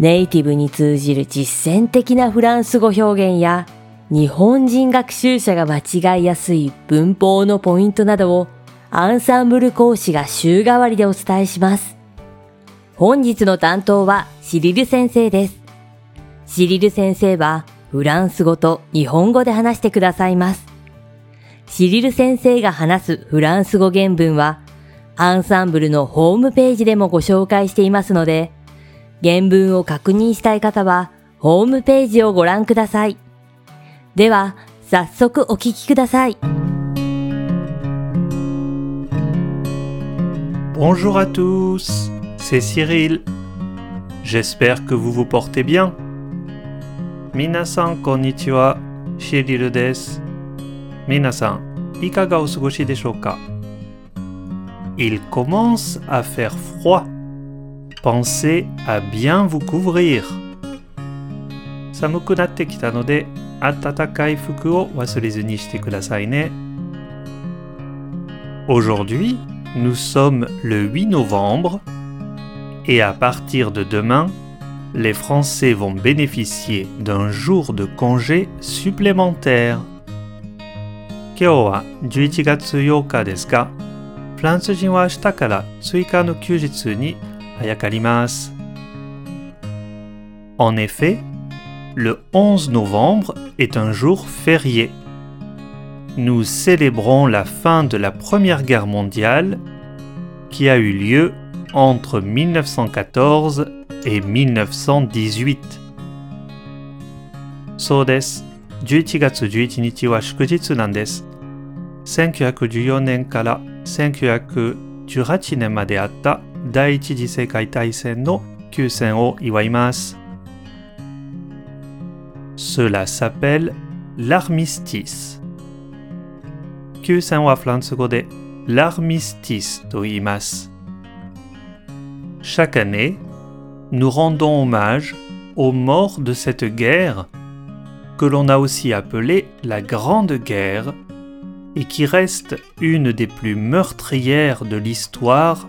ネイティブに通じる実践的なフランス語表現や日本人学習者が間違いやすい文法のポイントなどをアンサンブル講師が週替わりでお伝えします。本日の担当はシリル先生です。シリル先生はフランス語と日本語で話してくださいます。シリル先生が話すフランス語原文はアンサンブルのホームページでもご紹介していますので、原文を確認したい方は、ホームページをご覧ください。では、早速お聞きください。Bonjour à tous, c'est Cyril. J'espère que vous vous portez bien. Minasan konnichiwa, Cyril です。皆さん、いかがお過ごしでしょうか Il commence à faire froid. pensez à bien vous couvrir. Aujourd'hui, nous sommes le 8 novembre et à partir de demain, les Français vont bénéficier d'un jour de congé supplémentaire. 今日は11月8日ですが、フランス人は明日から追加の休日に Ayakalimas. En effet, le 11 novembre est un jour férié. Nous célébrons la fin de la Première Guerre mondiale qui a eu lieu entre 1914 et 1918. そうです。11月11日は祝日なんです。1914年から1918年まであった cela s'appelle l'armistice. Chaque l'armistice Chaque année, nous rendons hommage aux morts de cette guerre que l'on a aussi appelée la Grande Guerre et qui reste une des plus meurtrières de l'histoire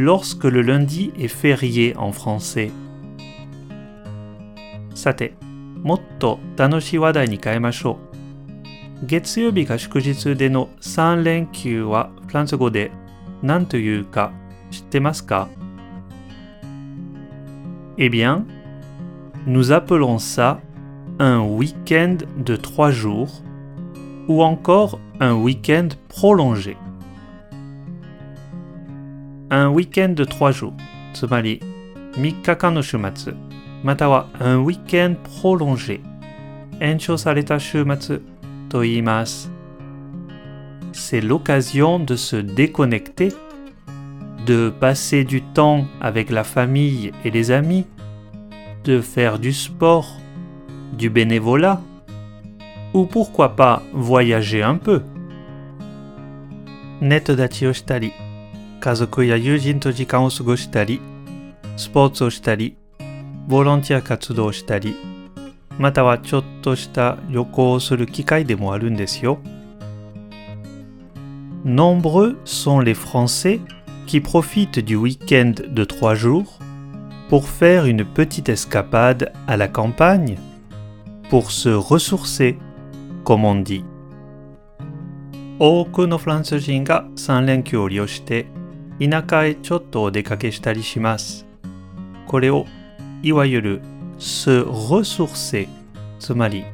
lorsque le lundi est férié en français. Sate, motto tanoshi wadai ni kaemashou. Getsuyobi ga shukujitsu de no 3 renkyu wa Fransugo de nan toyuu ka shitemasu ka? Eh bien, nous appelons ça un week-end de 3 jours ou encore un week-end prolongé un week-end de trois jours, no shumatsu, matawa un week-end prolongé, c'est l'occasion de se déconnecter, de passer du temps avec la famille et les amis, de faire du sport, du bénévolat, ou pourquoi pas voyager un peu. ネット立ちをしたり casako ya yujin to jikan o sugoshitari sports o shitari volontia katsudou shitari mata wa chotto shita ryokou o suru kikai demo aru n nombreux sont les français qui profitent du weekend de 3 jours pour faire une petite escapade à la campagne pour se ressourcer comme on dit beaucoup de français utilisent les 3田舎へちょっとお出かけしたりします。これをいわゆる se ressourcer つまり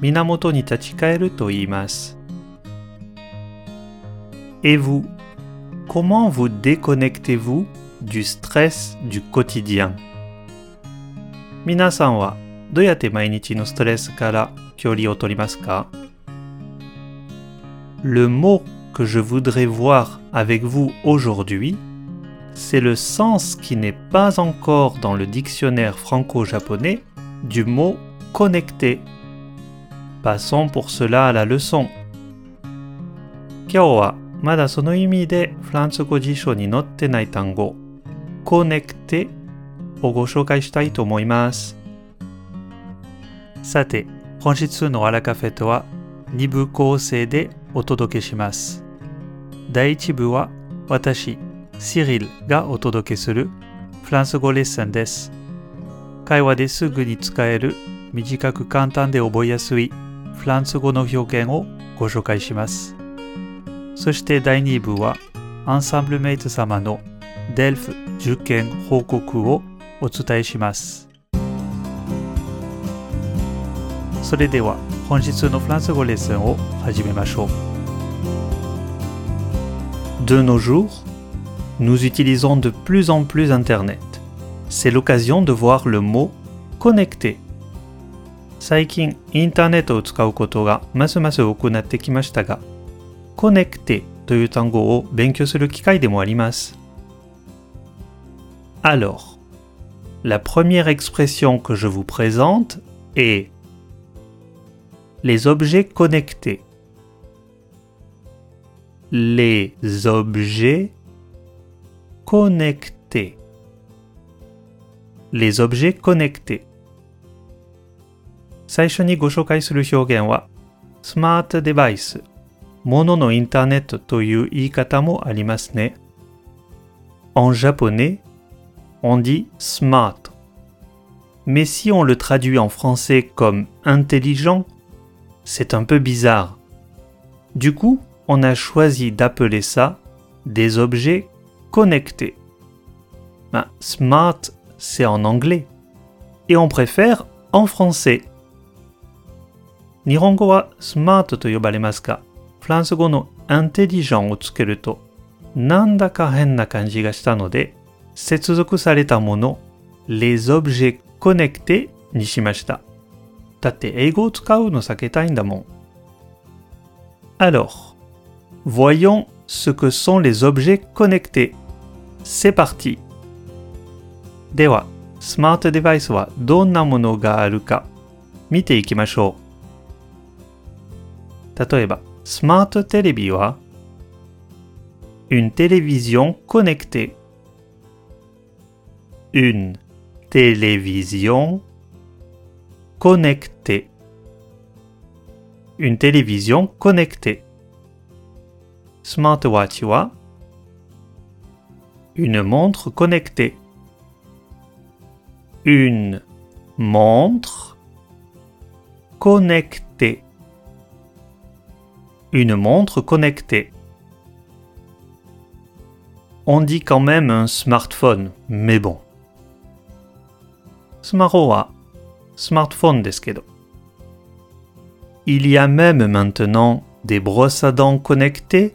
源に立ち返ると言います。Et vous, comment vous déconnectez-vous du stress du quotidien? 皆さんはどうやって毎日のストレスから距離を取りますか Le mot que je voudrais voir avec vous aujourd'hui, c'est le sens qui n'est pas encore dans le dictionnaire franco-japonais du mot connecté. Passons pour cela à la leçon. Kyoa, mada sono imi de franzoko jisho ni notte nai tango, connecté, o go shokai shitai to moimasu. Sate, franjitsu no alakafeto wa, nibu kousei de o todoke shimas. 第1部は私、シリルがお届けするフランス語レッスンです。会話ですぐに使える短く簡単で覚えやすいフランス語の表現をご紹介します。そして第2部はアンサンブルメイト様のデルフ受験報告をお伝えします。それでは本日のフランス語レッスンを始めましょう。De nos jours, nous utilisons de plus en plus Internet. C'est l'occasion de voir le mot connecté. Alors, la première expression que je vous présente est les objets connectés les objets connectés. Les objets connectés. smart device, En japonais, on dit smart. Mais si on le traduit en français comme intelligent, c'est un peu bizarre. Du coup, on a choisi d'appeler ça des objets connectés. Ben, smart, c'est en anglais. Et on préfère en français. Nihongo wa smart to yobaremasu ka? francego no intelligent o tsukeru to nandaka henna kanji ga shita node setsuzoku sareta mono les objets connectés ni shimashita. Datte eigo o tsukau no saketai nda mon. Alors, Voyons ce que sont les objets connectés. C'est parti. smart smart device wa, donna wa une télévision connectée. Une télévision connectée. Une télévision connectée smartwatch une montre connectée. Une montre connectée. Une montre connectée. On dit quand même un smartphone, mais bon. Smartphone smartphone deskedo. Il y a même maintenant des brosses à dents connectées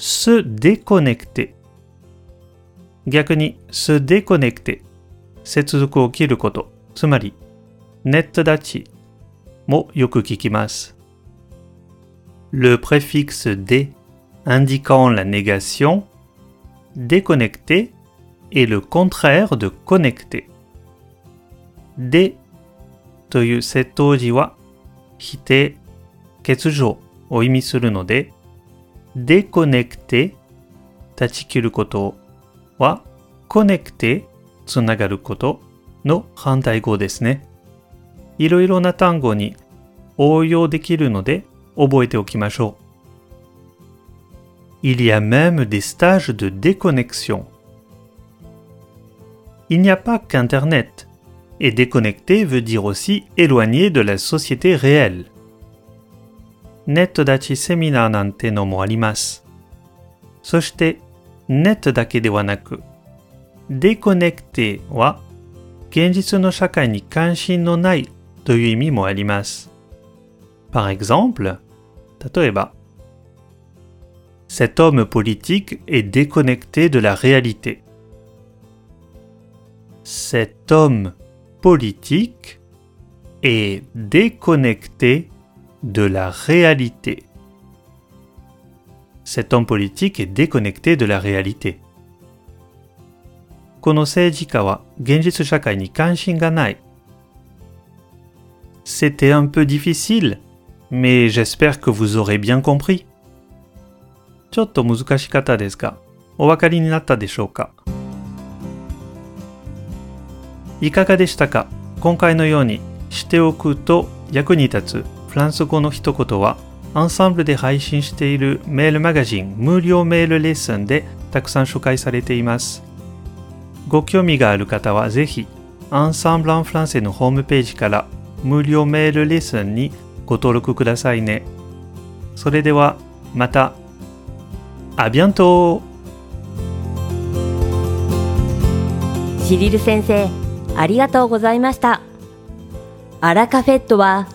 Se déconnecter. Gakni se déconnecter. Setz d'où ko kir net d'achi. Mo yok Le préfixe dé indiquant la négation déconnecter est le contraire de connecter. De. Toyu se t'oji wa kite ketz jo. de déconnecter 断ち切ることは connect Il y a même des stages de déconnexion. Il n'y a pas qu'Internet. Et déconnecter veut dire aussi éloigné de la société réelle. ネット立ちセミナーなんてのもあります。そして、ネットだけではなく、デコネクテは、現実の社会に関心のないという意味もあります。Par exemple, 例えば、Cet homme politique est déconnecté de la réalité. Cet homme politique est déconnecté de la réalité. Cet homme politique est déconnecté de la réalité. C'était un peu difficile, mais j'espère que vous aurez bien compris. ちょっと難しかったですが、お分かりになったでしょうかいかがでしたか今回のようにしておくと役に立つランス語の一言はアンサンブルで配信しているメールマガジン無料メールレッスンでたくさん紹介されていますご興味がある方はぜひアンサンブル・アン・フランセのホームページから無料メールレッスンにご登録くださいねそれではまたアビアントシリル先生、ありがとうございました。アラカフェットは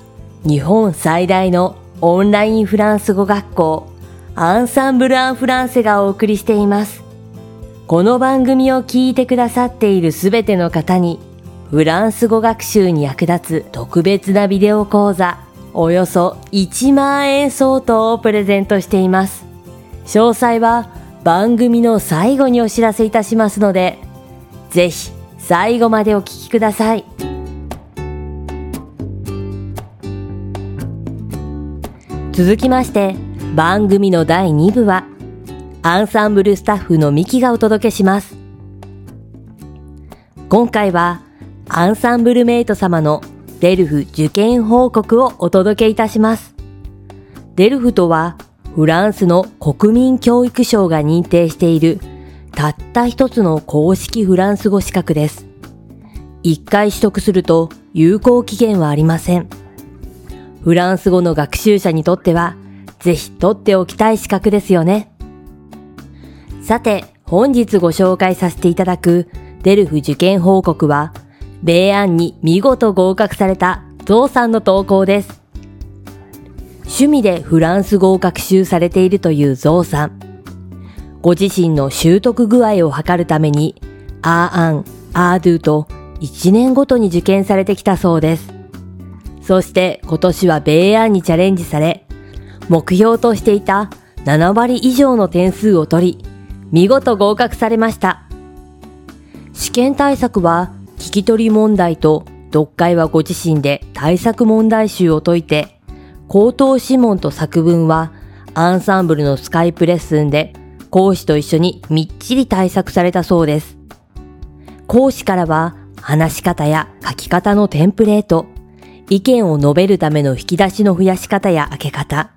日本最大のオンラインフランス語学校アンサンブル・アン・フランセがお送りしています。この番組を聞いてくださっているすべての方にフランス語学習に役立つ特別なビデオ講座およそ1万円相当をプレゼントしています。詳細は番組の最後にお知らせいたしますので、ぜひ最後までお聞きください。続きまして番組の第2部はアンサンブルスタッフのミキがお届けします今回はアンサンブルメイト様のデルフ受験報告をお届けいたしますデルフとはフランスの国民教育省が認定しているたった一つの公式フランス語資格です。一回取得すると有効期限はありません。フランス語の学習者にとっては、ぜひ取っておきたい資格ですよね。さて、本日ご紹介させていただくデルフ受験報告は、米案に見事合格されたゾウさんの投稿です。趣味でフランス語を学習されているというゾウさん。ご自身の習得具合を測るために、アーアン、アードゥと1年ごとに受験されてきたそうです。そして今年は米安にチャレンジされ、目標としていた7割以上の点数を取り、見事合格されました。試験対策は聞き取り問題と読解はご自身で対策問題集を解いて、口頭諮問と作文はアンサンブルのスカイプレッスンで講師と一緒にみっちり対策されたそうです。講師からは話し方や書き方のテンプレート、意見を述べるための引き出しの増やし方や開け方、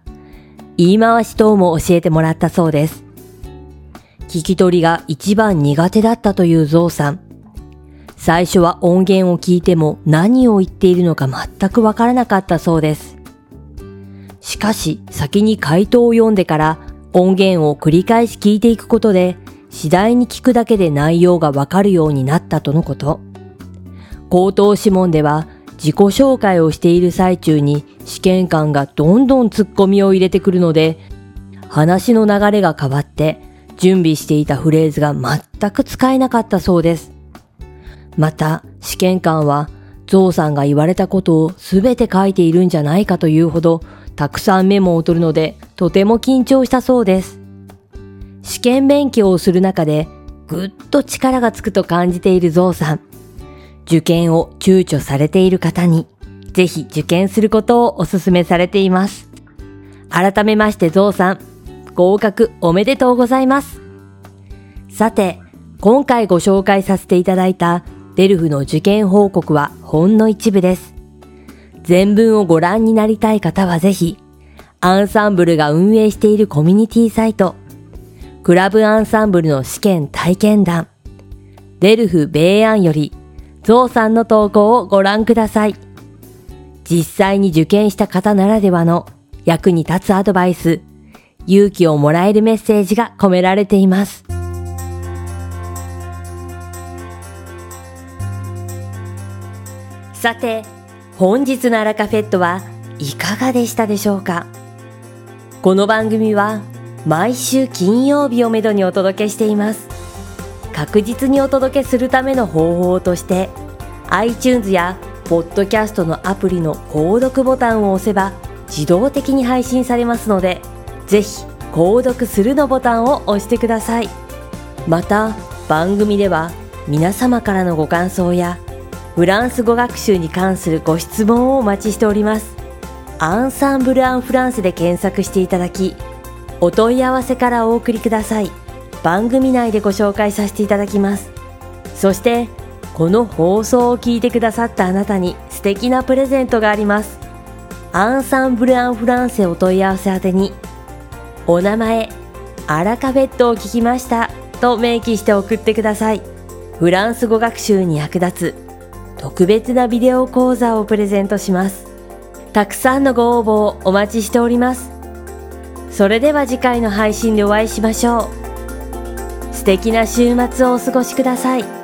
言い回し等も教えてもらったそうです。聞き取りが一番苦手だったというゾウさん。最初は音源を聞いても何を言っているのか全くわからなかったそうです。しかし先に回答を読んでから音源を繰り返し聞いていくことで次第に聞くだけで内容がわかるようになったとのこと。口頭諮問では自己紹介をしている最中に試験官がどんどんツッコミを入れてくるので、話の流れが変わって準備していたフレーズが全く使えなかったそうです。また、試験官はゾウさんが言われたことを全て書いているんじゃないかというほど、たくさんメモを取るので、とても緊張したそうです。試験勉強をする中で、ぐっと力がつくと感じているゾウさん。受験を躊躇されている方に、ぜひ受験することをお勧めされています。改めましてゾウさん、合格おめでとうございます。さて、今回ご紹介させていただいたデルフの受験報告はほんの一部です。全文をご覧になりたい方はぜひ、アンサンブルが運営しているコミュニティサイト、クラブアンサンブルの試験体験談、デルフ米安よりゾウさんの投稿をご覧ください。実際に受験した方ならではの役に立つアドバイス、勇気をもらえるメッセージが込められています。さて、本日のアラカフェットはいかがでしたでしょうかこの番組は毎週金曜日をめどにお届けしています。確実にお届けするための方法として iTunes や Podcast のアプリの購読ボタンを押せば自動的に配信されますのでぜひ「購読する」のボタンを押してくださいまた番組では皆様からのご感想やフランス語学習に関するご質問をお待ちしておりますアンサンブル・アン・フランスで検索していただきお問い合わせからお送りください。番組内でご紹介させていただきますそしてこの放送を聞いてくださったあなたに素敵なプレゼントがありますアンサンブル・アン・フランセお問い合わせ宛てにお名前アラカフェットを聞きましたと明記して送ってくださいフランス語学習に役立つ特別なビデオ講座をプレゼントしますたくさんのご応募をお待ちしておりますそれでは次回の配信でお会いしましょう敵な週末をお過ごしください。